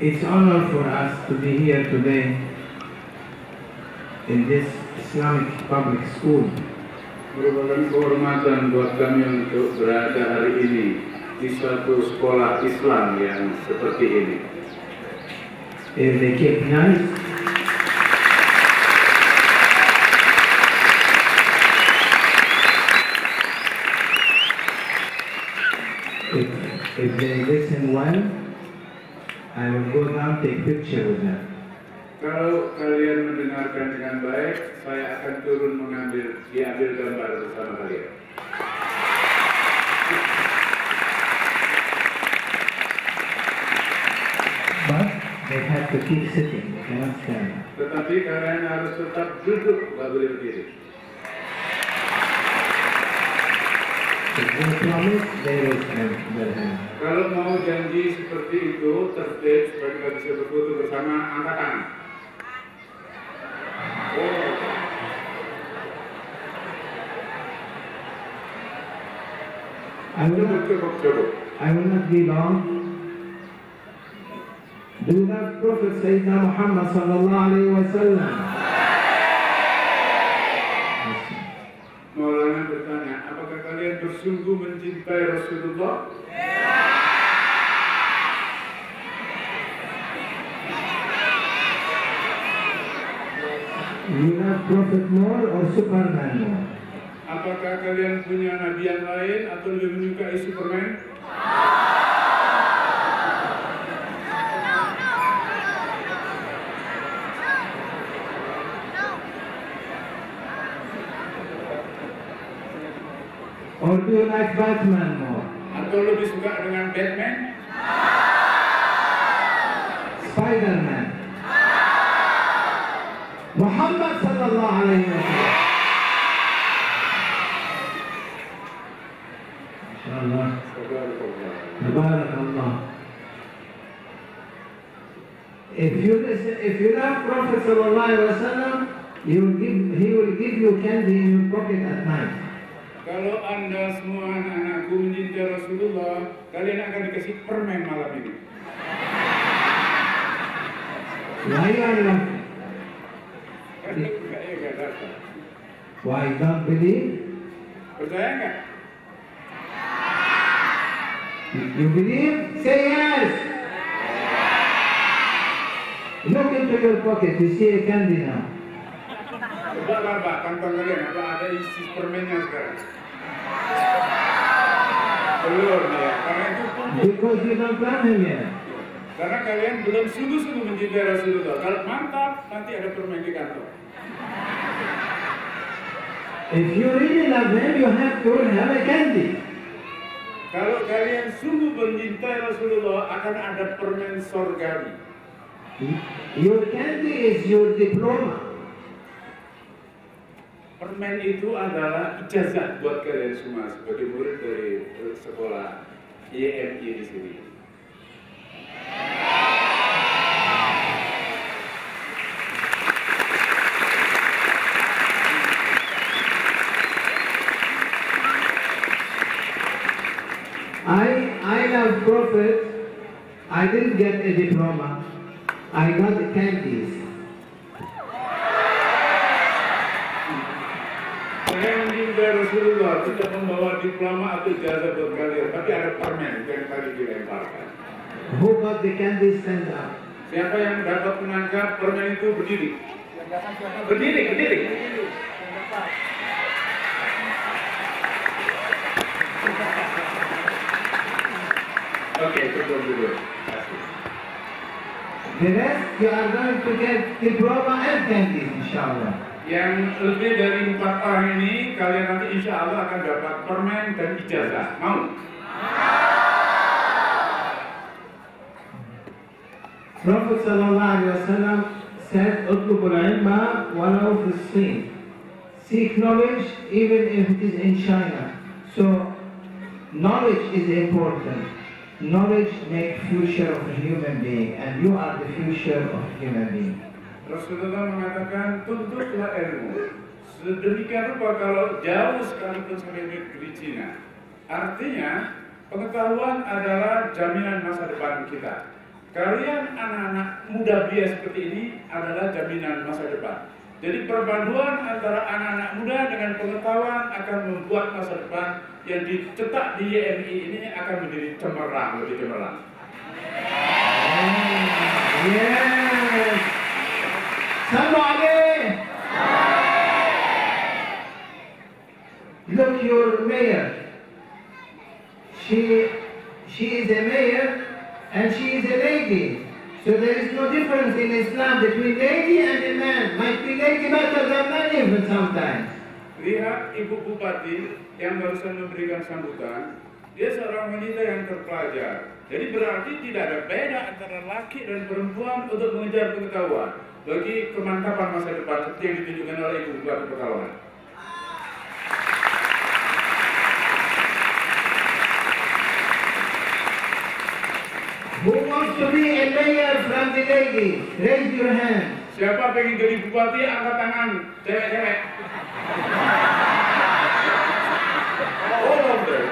It's honor for us to be here today in this Islamic public school. Merupakan kehormatan buat kami untuk berada hari ini di suatu sekolah Islam yang seperti ini. If they keep nice, if, if they listen well, I will go down take picture with them. Kalau kalian mendengarkan dengan baik, saya akan turun mengambil diambil gambar bersama kalian. But they have to keep sitting, they cannot stand. Tetapi kalian harus tetap duduk, nggak boleh berdiri. Kalau mau janji seperti itu, tertib supaya kita bisa berfoto bersama, angkat tangan. Oh, I will not. I will not be long. Do Prophet Sayyidina Muhammad sallallahu alayhi wa Love Prophet more or Superman more? Apakah kalian punya nabi yang lain atau lebih menyukai Superman? Or do you like Batman Atau lebih suka dengan Batman? Spider-Man? Muhammad sallallahu alayhi wa sallam. MashaAllah. Tabarakallah. If you listen, if you love Prophet sallallahu alaihi wasallam, he will give he will give you candy in your pocket at night. Kalau anda semua anak-anakku mencintai Rasulullah, kalian akan dikasih permen malam ini. Why you are laughing? Karena enggak ya enggak datang. Why don't believe? Percaya nggak? You believe? Say yes. Look into your pocket. You see a candy now. Coba lah Pak, kantong kalian apa ada isi permennya sekarang? Belum ya, karena itu. Because you don't love him yet. Karena kalian belum sungguh-sungguh mencintai Rasulullah. Kalau mantap, nanti ada permen di kantong. If you really love him, you have to have a candy. Kalau kalian sungguh mencintai Rasulullah, akan ada permen sorgawi. Your candy is your diploma. Permen itu adalah ijazah buat kalian semua sebagai murid dari eh, sekolah YMI di sini. I, I love Prophet. I didn't get a diploma. I got candies. Diploma atau ijazah buat kalian, tapi ada permen yang tadi dilemparkan. Who got the candies? Stand up. Siapa yang dapat menangkap permen itu berdiri? Berdiri, berdiri. Oke, cukup dulu. The rest, you are going to get diploma and candies, inshallah yang lebih dari empat tahun ini kalian nanti insya Allah akan dapat permen dan ijazah. Mau? Prophet Sallallahu Alaihi Wasallam said, "Utlubul ilma walau fi sin." Seek knowledge even if it is in China. So, knowledge is important. Knowledge makes future of a human being, and you are the future of human being. Rasulullah mengatakan, tuntutlah ilmu. Sedemikian rupa kalau jauh sekalipun sampai negeri Cina. Artinya, pengetahuan adalah jaminan masa depan kita. kalian anak-anak muda belia seperti ini adalah jaminan masa depan. Jadi perpaduan antara anak-anak muda dengan pengetahuan akan membuat masa depan yang dicetak di YMI ini akan menjadi cemerlang, lebih cemerlang. Yes. Somebody. Look, your mayor. She, she is a mayor and she is a lady. So there is no difference in Islam between lady and a man. Might be lady better than man even sometimes. Lihat Ibu Bupati yang barusan memberikan sambutan, dia seorang wanita yang terpelajar. Jadi berarti tidak ada beda antara laki dan perempuan untuk mengejar pengetahuan bagi kemantapan masa depan seperti yang ditunjukkan oleh Ibu Bupati Pekalongan. Who wants to be a mayor from the ladies? Raise your hand. Siapa pengen jadi bupati angkat tangan, cewek-cewek. All of them.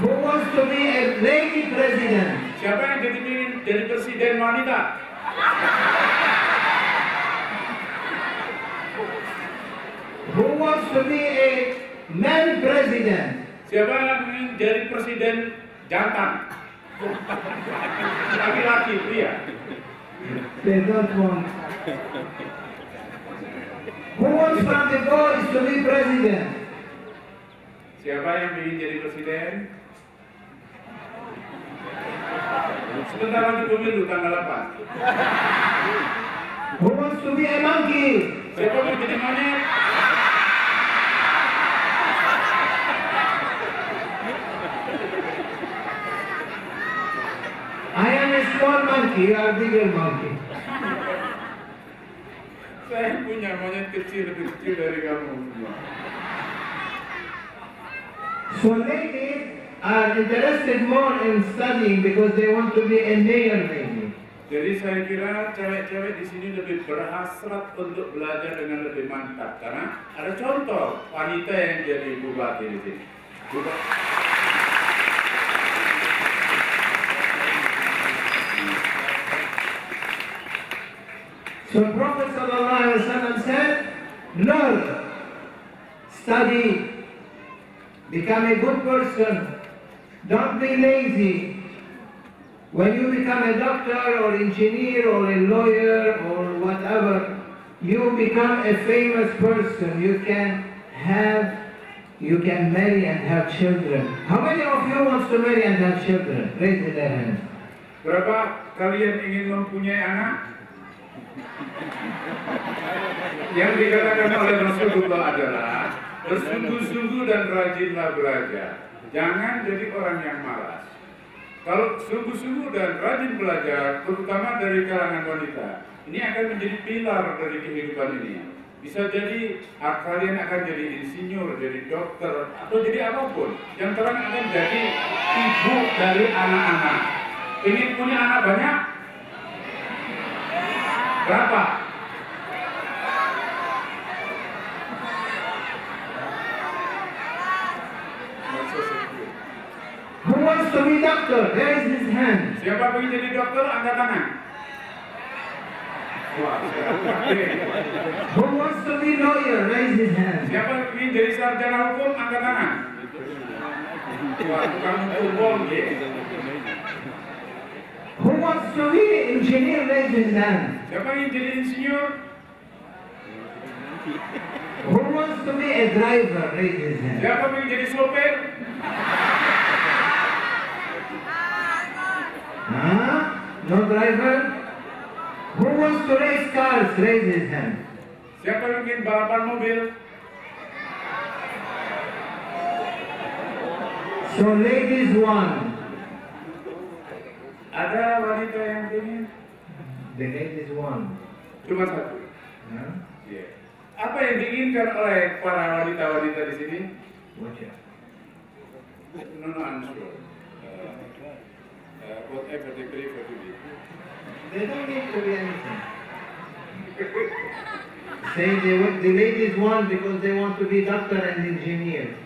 Who wants to be a lady president? Siapa yang jadi ingin jadi presiden wanita? Who wants to be a man president? Siapa yang ingin jadi presiden jantan? Laki-laki, pria. They don't want. Who wants from the boys to be president? Siapa yang ingin jadi presiden? Sebentar lagi pemilu tanggal 8. Who wants to be a monkey? Siapa mau jadi monyet? I am a small monkey, you are bigger monkey. Saya punya monyet kecil lebih kecil dari kamu semua. So ladies are interested more in studying because they want to be a mayor maybe. Jadi saya kira cewek-cewek di sini lebih berhasrat untuk belajar dengan lebih mantap karena ada contoh wanita yang jadi bupati di sini. So Prophet ﷺ said, learn, study, become a good person, don't be lazy. When you become a doctor or engineer or a lawyer or whatever, you become a famous person. You can have, you can marry and have children. How many of you wants to marry and have children? Raise their hand. Berapa kalian ingin mempunyai anak? Yang dikatakan oleh Rasulullah adalah bersungguh-sungguh dan rajinlah belajar. Jangan jadi orang yang malas. Kalau sungguh-sungguh dan rajin belajar, terutama dari kalangan wanita, ini akan menjadi pilar dari kehidupan ini. Bisa jadi ah, kalian akan jadi insinyur, jadi dokter, atau jadi apa pun. Yang terang akan jadi ibu dari anak-anak. Ingin punya anak banyak? Berapa? Doctor? Raise his hand. Siapa pengen jadi dokter? Angkat tangan. Who wants to be lawyer? Raise his hand. Siapa ingin jadi sarjana hukum? Angkat tangan. Wah, tukang hukum ya. Who wants to be engineer? Raise his hand. Siapa ingin jadi insinyur? Who wants to be a driver? Raise his hand. Siapa ingin jadi sopir? Huh? No driver? Who wants to race cars? Raise his hand. Siapa yang ingin balapan mobil? So ladies one. Ada wanita yang ingin? The ladies one. Cuma satu. Huh? Iya. Apa yang diinginkan oleh para wanita-wanita di sini? Out. No, no, I'm sure. Uh, whatever they believe to be. They don't need to be anything. Say they want, the ladies want because they want to be doctor and engineer.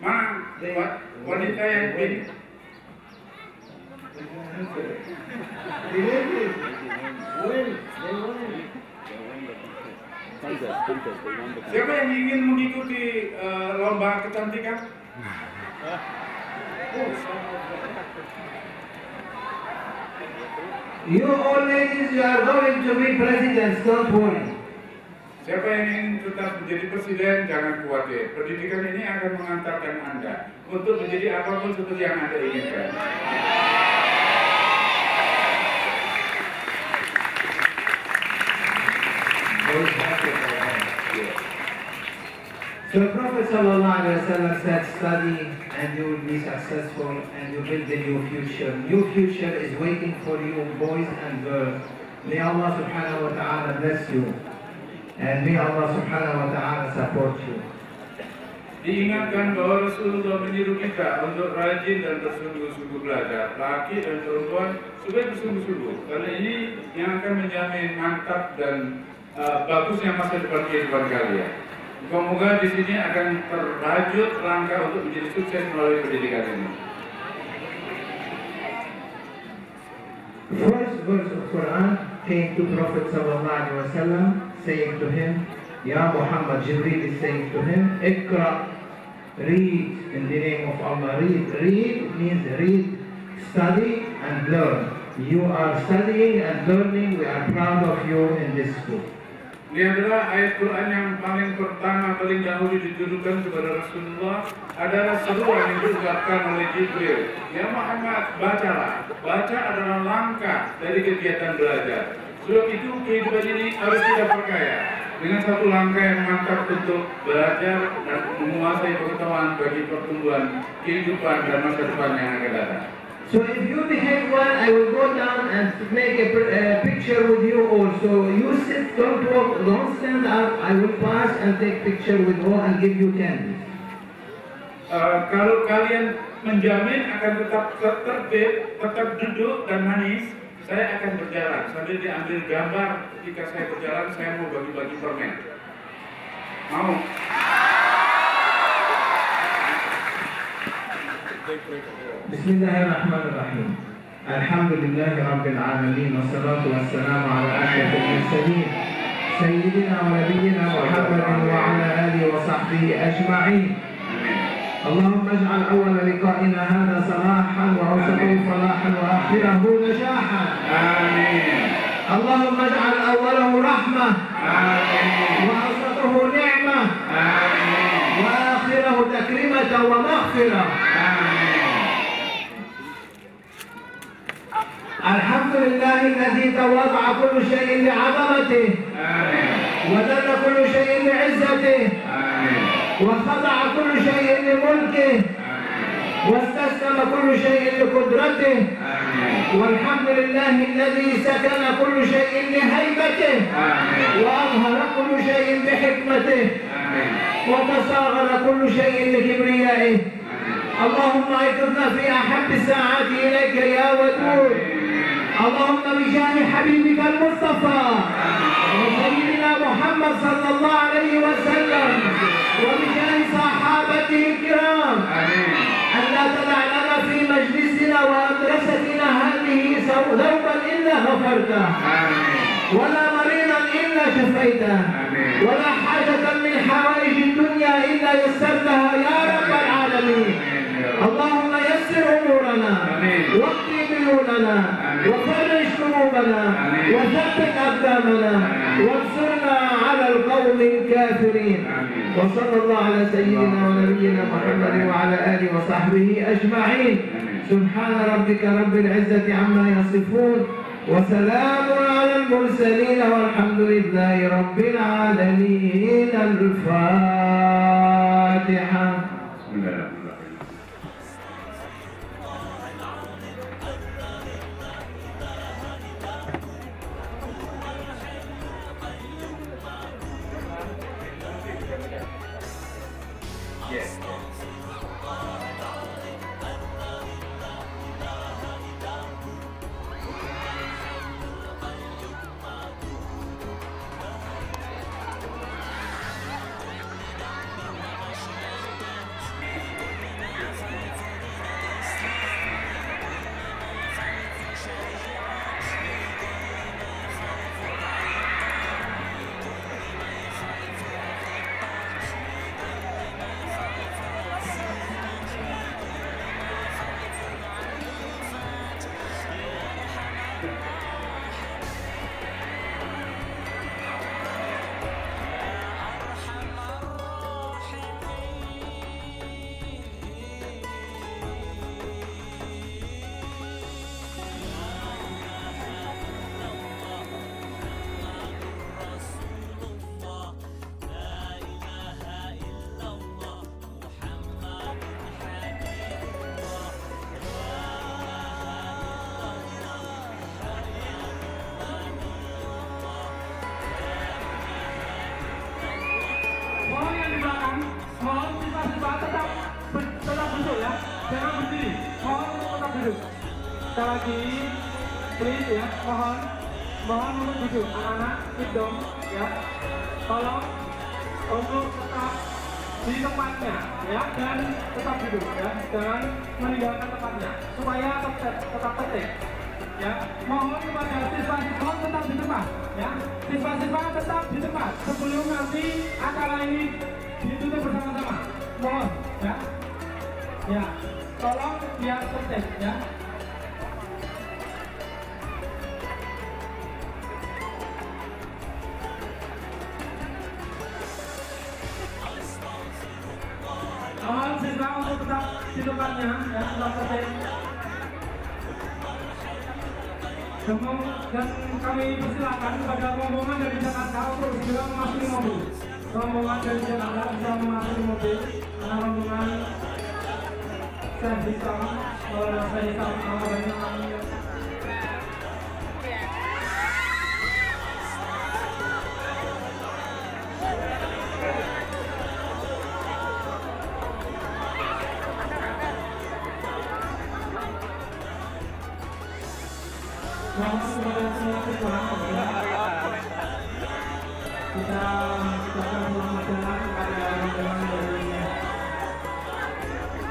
Man, they, what? What did I have been? The ladies, well, they want they won. Siapa yang ingin mengikuti uh, lomba kecantikan? You all ladies, you are going to be presidents, don't worry. Siapa yang ingin tetap menjadi presiden, jangan khawatir. Pendidikan ini akan mengantarkan Anda untuk menjadi apa pun seperti yang Anda inginkan have to go on. So Prophet said, study and you will be successful and you build a new future. New future is waiting for you, boys and girls. May Allah subhanahu wa ta'ala bless you. And may Allah subhanahu wa ta'ala support you. Diingatkan bahwa Rasulullah menyuruh kita untuk rajin dan bersungguh-sungguh belajar, laki dan perempuan supaya bersungguh-sungguh. Karena ini yang akan menjamin mantap dan uh, bagusnya masa depan kehidupan kalian. Semoga di sini akan terrajut langkah untuk menjadi sukses melalui pendidikan ini. First verse of Quran came to Prophet sallallahu alaihi wasallam saying to him, Ya Muhammad, Jibreel is saying to him, Ikra, read in the name of Allah. Read, read means read, study and learn. You are studying and learning. We are proud of you in this school. Ini adalah ayat Quran yang paling pertama, paling dahulu ditujukan kepada Rasulullah adalah seruan yang diucapkan oleh Jibril. Ya Muhammad, bacalah. Baca adalah langkah dari kegiatan belajar. Sebab itu kehidupan ini harus kita perkaya dengan satu langkah yang mantap untuk belajar dan menguasai pengetahuan bagi pertumbuhan kehidupan dan masa depan yang akan datang. So if you behave well, I will go down and make a, a picture with you also. You sit, don't walk, don't stand up. I will pass and take picture with all and give you ten. Uh, kalau kalian menjamin akan tetap tertib, tetap duduk dan manis, saya akan berjalan sambil diambil gambar ketika saya berjalan saya mau bagi-bagi permen mau Bismillahirrahmanirrahim الحمد لله رب العالمين والصلاة والسلام على أشرف المرسلين سيدنا ونبينا محمد وعلى آله وصحبه أجمعين اللهم اجعل أول لقائنا هذا صلاحا وأوسطه فلاحا وآخره نجاحا Amin. اللهم اجعل أوله رحمة Amin. وأوسطه نعمة Amin. وآخره تكريمة ومغفرة Amin. الحمد لله الذي تواضع كل شيء لعظمته. وذل كل شيء لعزته. وخضع كل شيء لملكه واستسلم كل شيء لقدرته. والحمد لله الذي سكن كل شيء لهيبته. وأظهر كل شيء بحكمته. وتصاغر كل شيء لكبريائه اللهم ايقظنا في أحب الساعات إليك يا ودود اللهم بجاه حبيبك المصطفى وسيدنا محمد صلى الله عليه وسلم وبجاه صحابته الكرام. أن لا تدع لنا في مجلسنا ومدرستنا هذه ذنبا إلا غفرته. ولا وصلى الله على سيدنا ونبينا محمد وعلى آله وصحبه أجمعين. سبحان ربك رب العزة عما يصفون وسلام على المرسلين والحمد لله رب العالمين. الفاتحة. tetap tetap duduk ya. Jangan berdiri. Mohon tetap duduk. Sekali lagi please ya mohon. Mohon untuk duduk. Anak-anak keep ya. Tolong untuk tetap di tempatnya ya. Dan tetap duduk ya. Jangan meninggalkan tempatnya. Supaya tetap tetap tertib ya. Mohon kepada siswa-siswa tetap di tempat ya. Siswa-siswa tetap di tempat sebelum nanti acara ini ditutup bersama-sama ya tolong biar tertib ya mohon siswa untuk tetap di ya tetap tertib dan kami persilakan kepada rombongan dari Jakarta untuk segera memasuki mobil. Rombongan dari Jakarta bisa memasuki mobil. Karena rombongan sama banyak Selamat kepada ya. Kita